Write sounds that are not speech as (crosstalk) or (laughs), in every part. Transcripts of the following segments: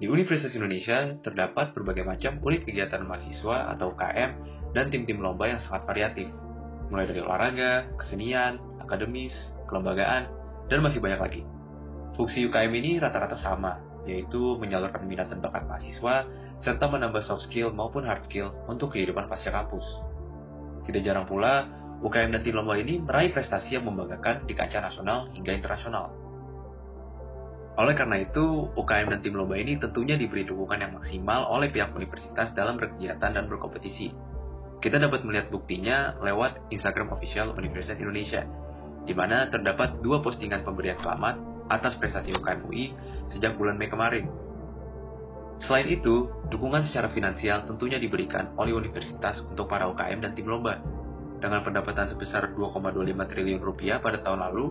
Di Universitas Indonesia terdapat berbagai macam unit kegiatan mahasiswa atau UKM dan tim-tim lomba yang sangat variatif, mulai dari olahraga, kesenian, akademis, kelembagaan, dan masih banyak lagi. Fungsi UKM ini rata-rata sama, yaitu menyalurkan minat dan bakat mahasiswa, serta menambah soft skill maupun hard skill untuk kehidupan pasca kampus. Tidak jarang pula, UKM dan tim lomba ini meraih prestasi yang membanggakan di kancah nasional hingga internasional. Oleh karena itu, UKM dan tim lomba ini tentunya diberi dukungan yang maksimal oleh pihak universitas dalam berkegiatan dan berkompetisi. Kita dapat melihat buktinya lewat Instagram official Universitas Indonesia, di mana terdapat dua postingan pemberian selamat atas prestasi UKM UI sejak bulan Mei kemarin. Selain itu, dukungan secara finansial tentunya diberikan oleh universitas untuk para UKM dan tim lomba. Dengan pendapatan sebesar 2,25 triliun rupiah pada tahun lalu,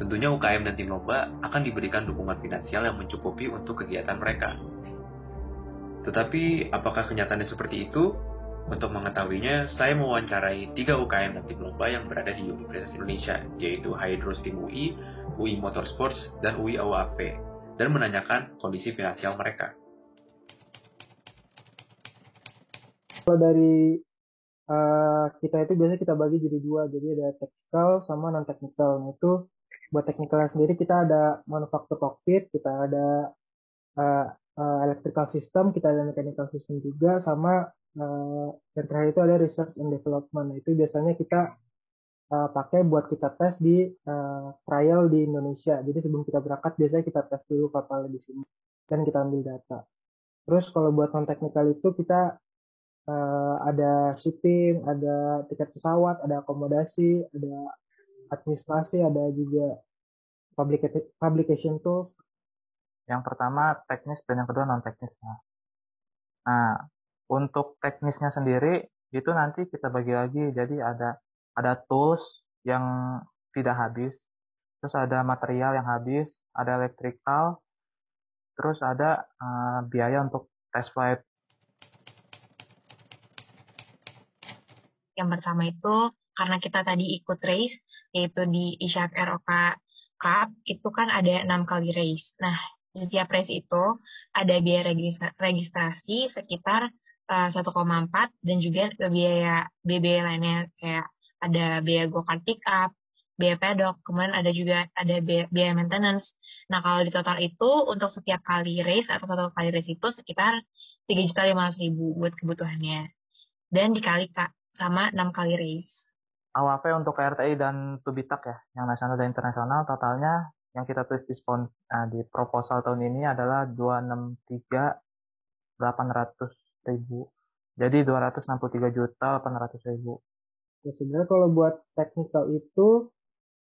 Tentunya UKM dan tim lomba akan diberikan dukungan finansial yang mencukupi untuk kegiatan mereka. Tetapi, apakah kenyataannya seperti itu? Untuk mengetahuinya, saya mewawancarai tiga UKM dan tim lomba yang berada di Universitas Indonesia, yaitu Hydro Steam UI, UI Motorsports, dan UI AUAV, dan menanyakan kondisi finansial mereka. Kalau dari uh, kita itu biasanya kita bagi jadi dua, jadi ada technical sama non technical. Nah itu buat teknikalnya sendiri kita ada manufaktur cockpit, kita ada uh, uh, electrical system, kita ada mechanical system juga, sama uh, yang terakhir itu ada research and development. Nah, itu biasanya kita uh, pakai buat kita tes di uh, trial di Indonesia. Jadi sebelum kita berangkat biasanya kita tes dulu kapal di sini dan kita ambil data. Terus kalau buat non teknikal itu kita uh, ada shipping, ada tiket pesawat, ada akomodasi, ada administrasi, ada juga publication tools. Yang pertama teknis dan yang kedua non teknis. Nah, untuk teknisnya sendiri itu nanti kita bagi lagi. Jadi ada ada tools yang tidak habis, terus ada material yang habis, ada electrical, terus ada uh, biaya untuk test flight. Yang pertama itu karena kita tadi ikut race, yaitu di Ishak ROK Cup, itu kan ada enam kali race. Nah, di setiap race itu ada biaya registrasi sekitar uh, eh, 1,4 dan juga biaya BB lainnya kayak ada biaya go-kart pick up, biaya pedok, kemudian ada juga ada biaya, biaya maintenance. Nah, kalau di total itu untuk setiap kali race atau satu kali race itu sekitar tiga juta lima ribu buat kebutuhannya. Dan dikali sama enam kali race. AWP untuk KRTI dan Tubitak ya, yang nasional dan internasional totalnya yang kita tulis di, spon, nah, di proposal tahun ini adalah 263 800 ribu. Jadi 263 juta 800 ribu. Ya, sebenarnya kalau buat teknikal itu,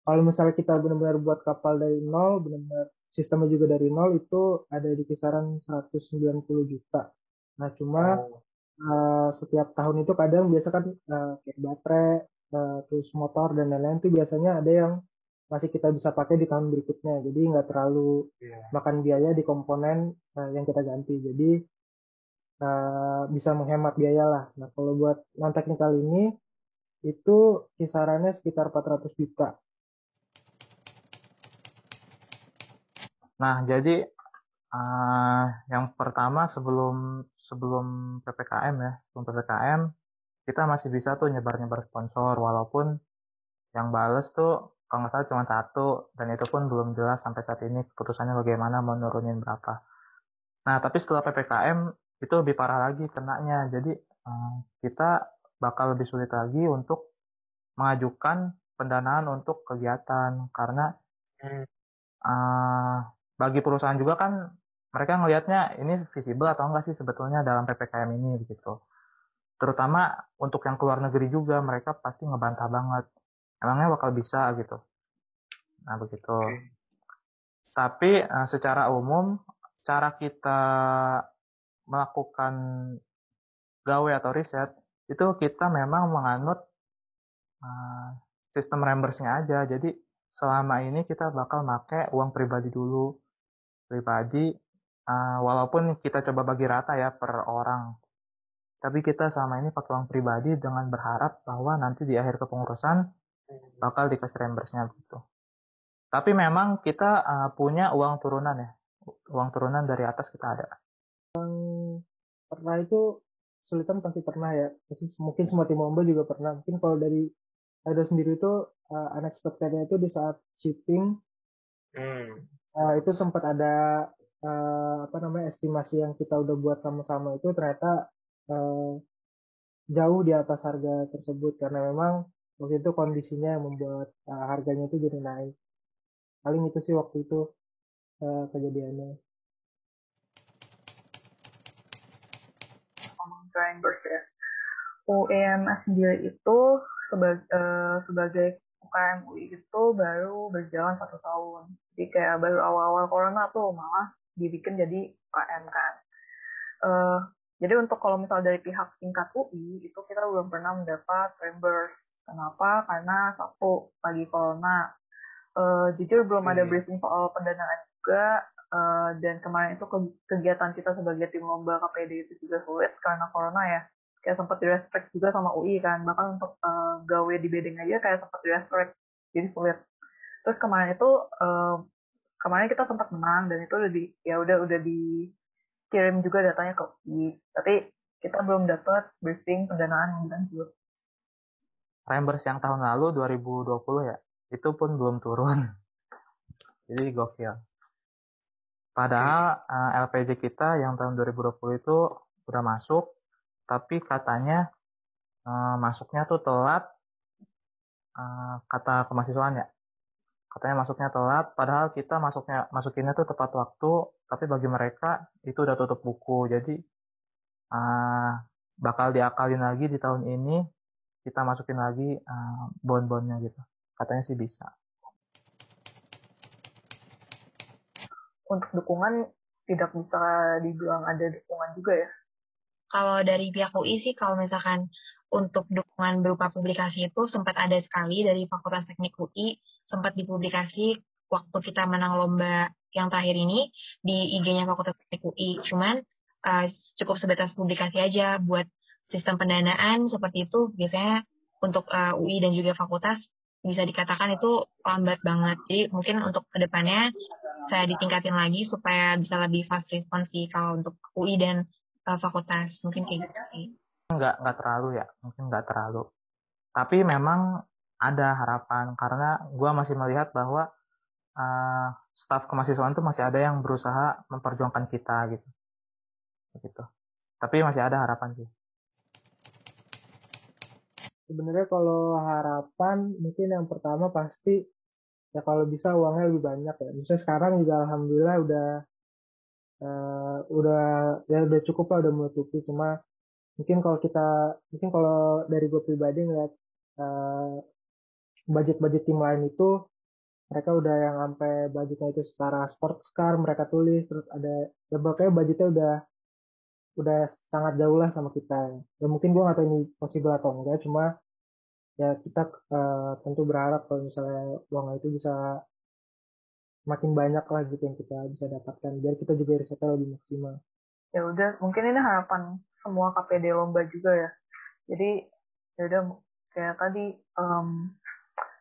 kalau misalnya kita benar-benar buat kapal dari nol, benar-benar sistemnya juga dari nol, itu ada di kisaran 190 juta. Nah, cuma oh. uh, setiap tahun itu kadang biasa kan uh, kayak baterai, uh, terus motor dan lain-lain itu biasanya ada yang masih kita bisa pakai di tahun berikutnya. Jadi nggak terlalu yeah. makan biaya di komponen uh, yang kita ganti. Jadi uh, bisa menghemat biaya lah. Nah kalau buat non teknikal ini itu kisarannya sekitar 400 juta. Nah jadi uh, yang pertama sebelum sebelum ppkm ya sebelum ppkm kita masih bisa tuh nyebar-nyebar sponsor walaupun yang bales tuh kalau nggak salah cuma satu dan itu pun belum jelas sampai saat ini keputusannya bagaimana mau nurunin berapa. Nah tapi setelah ppkm itu lebih parah lagi kenanya. Jadi eh, kita bakal lebih sulit lagi untuk mengajukan pendanaan untuk kegiatan karena uh, bagi perusahaan juga kan mereka ngelihatnya ini visible atau enggak sih sebetulnya dalam ppkm ini begitu terutama untuk yang keluar negeri juga mereka pasti ngebantah banget. Emangnya bakal bisa gitu. Nah begitu. Tapi uh, secara umum cara kita melakukan gawe atau riset itu kita memang menganut uh, sistem reimburse-nya aja. Jadi selama ini kita bakal pakai uang pribadi dulu. Pribadi uh, walaupun kita coba bagi rata ya per orang tapi kita selama ini pakai uang pribadi dengan berharap bahwa nanti di akhir kepengurusan bakal dikasih reimburse-nya gitu. Tapi memang kita uh, punya uang turunan ya, uang turunan dari atas kita ada. Yang pernah itu kesulitan pasti pernah ya. Pasti mungkin semua tim lomba juga pernah. Mungkin kalau dari ada sendiri itu uh, unexpectednya itu di saat shipping hmm. uh, itu sempat ada uh, apa namanya estimasi yang kita udah buat sama-sama itu ternyata uh, jauh di atas harga tersebut karena memang waktu itu kondisinya yang membuat uh, harganya itu jadi naik paling itu sih waktu itu uh, kejadiannya ya UEMS sendiri itu sebagai, uh, sebagai UKM UI itu baru berjalan satu tahun. Jadi kayak baru awal-awal corona tuh malah dibikin jadi UKM kan. Uh, jadi untuk kalau misal dari pihak tingkat UI itu kita belum pernah mendapat reimburse. Kenapa? Karena satu lagi corona. Uh, jujur belum ada briefing soal pendanaan juga. Uh, dan kemarin itu kegiatan kita sebagai tim lomba KPD itu juga sulit karena corona ya kayak sempat di restrict juga sama UI kan bahkan untuk uh, gawe di bedeng aja kayak sempat di restrict jadi sulit terus kemarin itu uh, kemarin kita sempat menang dan itu udah di ya udah udah dikirim juga datanya ke UI tapi kita belum dapat briefing pendanaan yang lanjut. Reimburse yang tahun lalu 2020 ya? Itu pun belum turun. (laughs) Jadi gokil. Padahal uh, eh, LPJ kita yang tahun 2020 itu udah masuk tapi katanya uh, masuknya tuh telat uh, kata kemahasiswaan ya katanya masuknya telat padahal kita masuknya masukinnya tuh tepat waktu tapi bagi mereka itu udah tutup buku. Jadi uh, bakal diakalin lagi di tahun ini kita masukin lagi uh, bon-bonnya gitu. Katanya sih bisa. Untuk dukungan tidak bisa dibilang ada dukungan juga ya? Kalau dari pihak UI sih kalau misalkan untuk dukungan berupa publikasi itu sempat ada sekali dari Fakultas Teknik UI sempat dipublikasi waktu kita menang lomba yang terakhir ini di IG-nya Fakultas Teknik UI. Cuman uh, cukup sebatas publikasi aja buat sistem pendanaan seperti itu. Biasanya untuk uh, UI dan juga fakultas bisa dikatakan itu lambat banget. Jadi mungkin untuk ke depannya saya ditingkatin lagi supaya bisa lebih fast response sih kalau untuk UI dan uh, fakultas. Mungkin kayak gitu sih. Nggak nggak terlalu ya. Mungkin nggak terlalu. Tapi memang ada harapan. Karena gue masih melihat bahwa uh, staf kemahasiswaan itu masih ada yang berusaha memperjuangkan kita gitu. Gitu. Tapi masih ada harapan sih. Sebenarnya kalau harapan mungkin yang pertama pasti ya kalau bisa uangnya lebih banyak ya. Misalnya sekarang juga alhamdulillah udah uh, udah ya udah cukup lah udah menutupi. Cuma mungkin kalau kita mungkin kalau dari gue pribadi ngeliat uh, budget-budget tim lain itu mereka udah yang sampai budgetnya itu secara sports car mereka tulis terus ada ya pokoknya budgetnya udah udah sangat jauh lah sama kita. Ya mungkin gue nggak tahu ini possible atau enggak cuma ya kita uh, tentu berharap kalau misalnya uang itu bisa makin banyak lah gitu yang kita bisa dapatkan biar kita juga risetnya lebih maksimal. Ya udah mungkin ini harapan semua KPD lomba juga ya. Jadi ya udah kayak tadi um,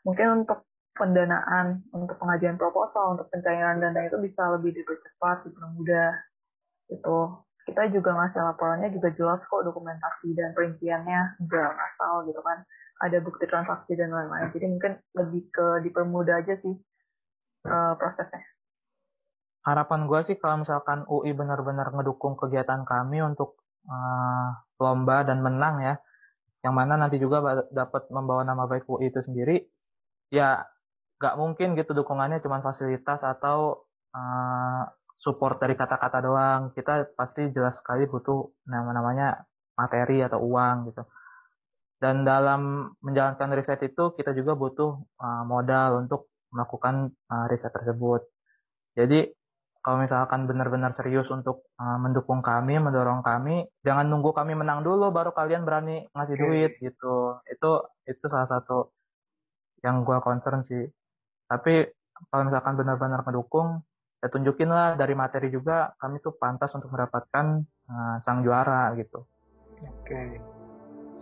mungkin untuk pendanaan untuk pengajuan proposal untuk pencairan dana itu bisa lebih dipercepat dipermudah itu kita juga ngasih laporannya juga jelas kok dokumentasi dan perinciannya. Nggak asal gitu kan ada bukti transaksi dan lain-lain. Jadi mungkin lebih ke dipermudah aja sih uh, prosesnya. Harapan gue sih kalau misalkan UI benar-benar ngedukung kegiatan kami untuk uh, lomba dan menang ya, yang mana nanti juga dapat membawa nama baik UI itu sendiri, ya gak mungkin gitu dukungannya cuma fasilitas atau uh, support dari kata-kata doang. Kita pasti jelas sekali butuh nama-namanya materi atau uang gitu. Dan dalam menjalankan riset itu kita juga butuh uh, modal untuk melakukan uh, riset tersebut. Jadi kalau misalkan benar-benar serius untuk uh, mendukung kami, mendorong kami, jangan nunggu kami menang dulu baru kalian berani ngasih duit gitu. Itu itu salah satu yang gue concern sih. Tapi kalau misalkan benar-benar mendukung, ya tunjukin lah dari materi juga kami tuh pantas untuk mendapatkan uh, sang juara gitu. Oke. Okay.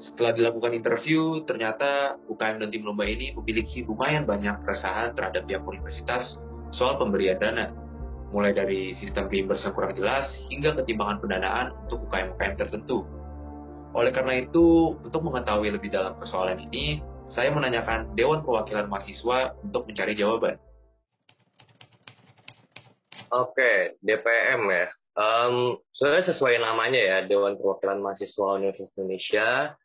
Setelah dilakukan interview, ternyata UKM dan tim lomba ini memiliki lumayan banyak keresahan terhadap pihak universitas soal pemberian dana. mulai dari sistem reimburse yang kurang jelas hingga ketimbangan pendanaan untuk UKM-UKM tertentu. Oleh karena itu, untuk mengetahui lebih dalam persoalan ini, saya menanyakan Dewan Perwakilan Mahasiswa untuk mencari jawaban. Oke, DPM ya. Um, sebenarnya sesuai namanya ya, Dewan Perwakilan Mahasiswa Universitas Indonesia.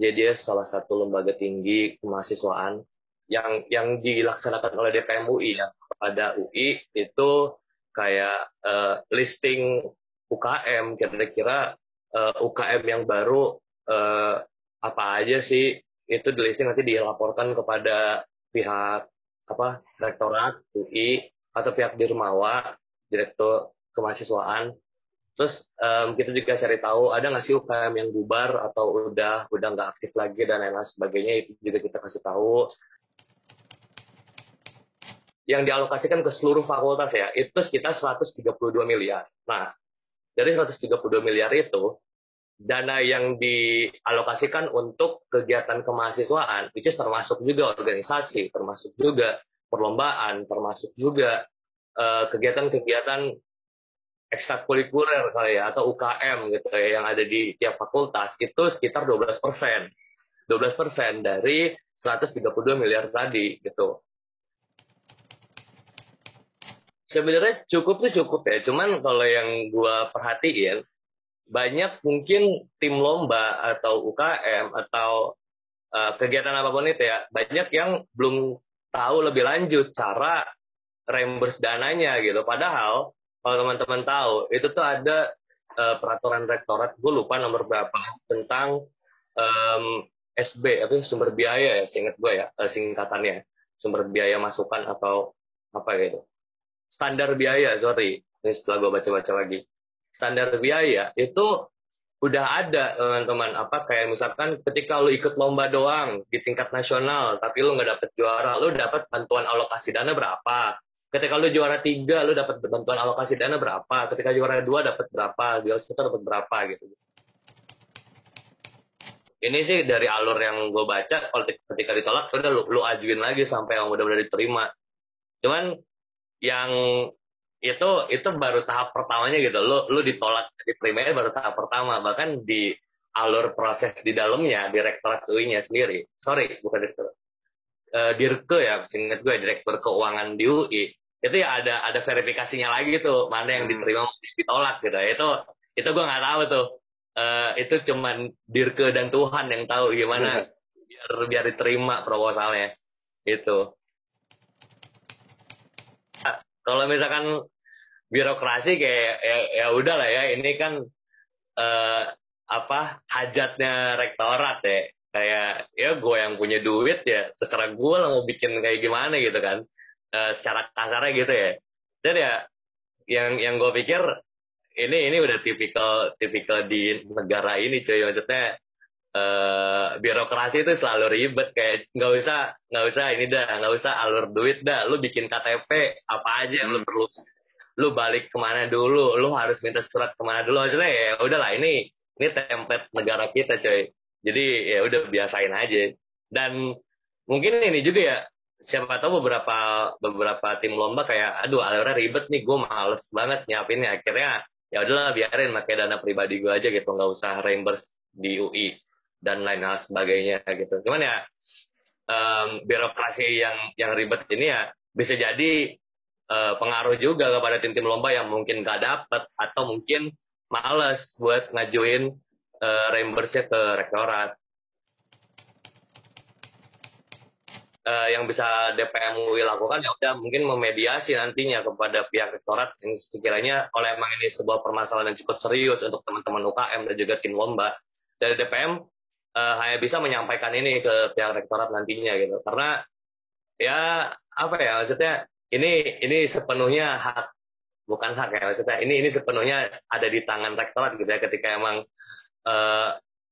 Jadi salah satu lembaga tinggi kemahasiswaan yang yang dilaksanakan oleh DPM UI ya. Pada UI itu kayak uh, listing UKM kira-kira uh, eh, UKM yang baru uh, apa aja sih itu di nanti dilaporkan kepada pihak apa rektorat UI atau pihak Dirmawa direktur kemahasiswaan. Terus um, kita juga cari tahu ada nggak sih UKM yang bubar atau udah udah nggak aktif lagi dan lain-lain sebagainya itu juga kita kasih tahu. Yang dialokasikan ke seluruh fakultas ya itu sekitar 132 miliar. Nah dari 132 miliar itu dana yang dialokasikan untuk kegiatan kemahasiswaan, itu termasuk juga organisasi, termasuk juga perlombaan, termasuk juga kegiatan kegiatan-kegiatan ekstrakurikuler kali ya, atau UKM gitu ya, yang ada di tiap fakultas, itu sekitar 12 persen. 12 persen dari 132 miliar tadi gitu. Sebenarnya cukup tuh cukup ya, cuman kalau yang gua perhatiin, banyak mungkin tim lomba atau UKM atau uh, kegiatan apa pun itu ya banyak yang belum tahu lebih lanjut cara reimburse dananya gitu. Padahal kalau teman-teman tahu itu tuh ada uh, peraturan rektorat gue lupa nomor berapa tentang um, SB atau sumber biaya ya seingat gue ya uh, singkatannya sumber biaya masukan atau apa gitu. Standar biaya sorry ini setelah gue baca-baca lagi standar biaya itu udah ada teman-teman. Apa kayak misalkan ketika lu ikut lomba doang di tingkat nasional tapi lu nggak dapet juara lu dapat bantuan alokasi dana berapa? Ketika lu juara tiga lu dapat bantuan alokasi dana berapa? Ketika juara dua dapat berapa? Juara satu dapat berapa gitu. Ini sih dari alur yang gue baca kalau ketika ditolak udah lu, lu ajuin lagi sampai yang mudah-mudahan diterima. Cuman yang itu itu baru tahap pertamanya gitu. Lu lu ditolak diterimanya baru tahap pertama. Bahkan di alur proses di dalamnya direktorat UI-nya sendiri. Sorry bukan direktur. Uh, dirke ya singkat gue direktur keuangan di UI itu ya ada ada verifikasinya lagi tuh mana yang hmm. diterima ditolak gitu. Itu itu gue nggak tahu tuh. Uh, itu cuman dirke dan Tuhan yang tahu gimana hmm. biar biar diterima proposalnya. Itu kalau misalkan birokrasi kayak ya, ya udah lah ya ini kan uh, apa hajatnya rektorat ya. Kayak ya gue yang punya duit ya terserah gue lah mau bikin kayak gimana gitu kan. Uh, secara kasarnya gitu ya. Jadi ya yang yang gue pikir ini ini udah tipikal tipikal di negara ini cuy. Maksudnya uh, birokrasi itu selalu ribet. Kayak nggak usah nggak usah ini dah nggak usah alur duit dah. Lu bikin KTP apa aja yang lu perlu. Lu balik ke mana dulu lu harus minta surat ke mana dulu. Maksudnya ya udahlah ini ini template negara kita coy. Jadi ya udah biasain aja. Dan mungkin ini juga ya siapa tahu beberapa beberapa tim lomba kayak aduh alurnya ribet nih gue males banget nyiapinnya. Akhirnya ya udahlah biarin pakai dana pribadi gue aja gitu. Nggak usah reimburse di UI dan lain hal sebagainya gitu. Cuman ya um, birokrasi yang yang ribet ini ya bisa jadi uh, pengaruh juga kepada tim-tim lomba yang mungkin gak dapet atau mungkin males buat ngajuin uh, reimburse ke rektorat. Uh, yang bisa DPM UI lakukan ya udah mungkin memediasi nantinya kepada pihak rektorat yang sekiranya kalau emang ini sebuah permasalahan yang cukup serius untuk teman-teman UKM dan juga tim lomba dari DPM uh, hanya bisa menyampaikan ini ke pihak rektorat nantinya gitu. Karena ya apa ya maksudnya ini ini sepenuhnya hak bukan hak ya maksudnya ini ini sepenuhnya ada di tangan rektorat gitu ya. Ketika emang uh,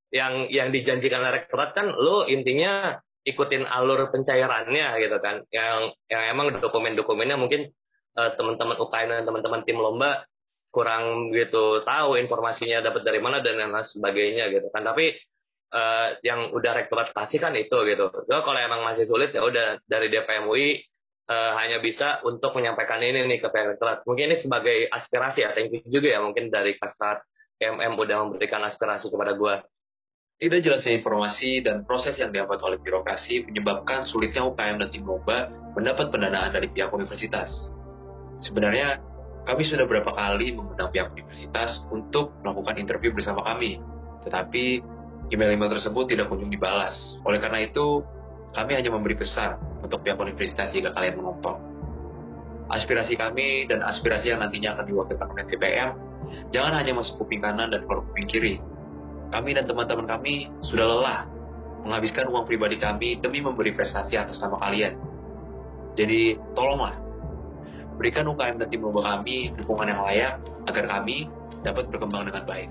yang yang dijanjikan oleh rektorat kan lo intinya ikutin alur pencairannya gitu kan. Yang yang emang dokumen-dokumennya mungkin uh, teman-teman UKM dan teman-teman tim lomba kurang gitu tahu informasinya dapat dari mana dan lain sebagainya gitu kan. Tapi uh, yang udah rektorat kasih kan itu gitu. So, kalau emang masih sulit ya udah dari DPM UI uh, hanya bisa untuk menyampaikan ini nih ke rektorat. Mungkin ini sebagai aspirasi ya, thank you juga ya mungkin dari kasat KMM udah memberikan aspirasi kepada gue. Tidak jelasnya informasi dan proses yang diambil oleh birokrasi menyebabkan sulitnya UKM dan tim lomba mendapat pendanaan dari pihak universitas. Sebenarnya, kami sudah berapa kali mengundang pihak universitas untuk melakukan interview bersama kami, tetapi email-email tersebut tidak kunjung dibalas. Oleh karena itu, kami hanya memberi pesan untuk pihak universitas jika kalian menonton. Aspirasi kami dan aspirasi yang nantinya akan diwakilkan oleh TPM, jangan hanya masuk kuping kanan dan keluar kuping kiri, kami dan teman-teman kami sudah lelah menghabiskan uang pribadi kami demi memberi prestasi atas nama kalian. Jadi, tolonglah, berikan UKM dan tim lomba kami dukungan yang layak agar kami dapat berkembang dengan baik.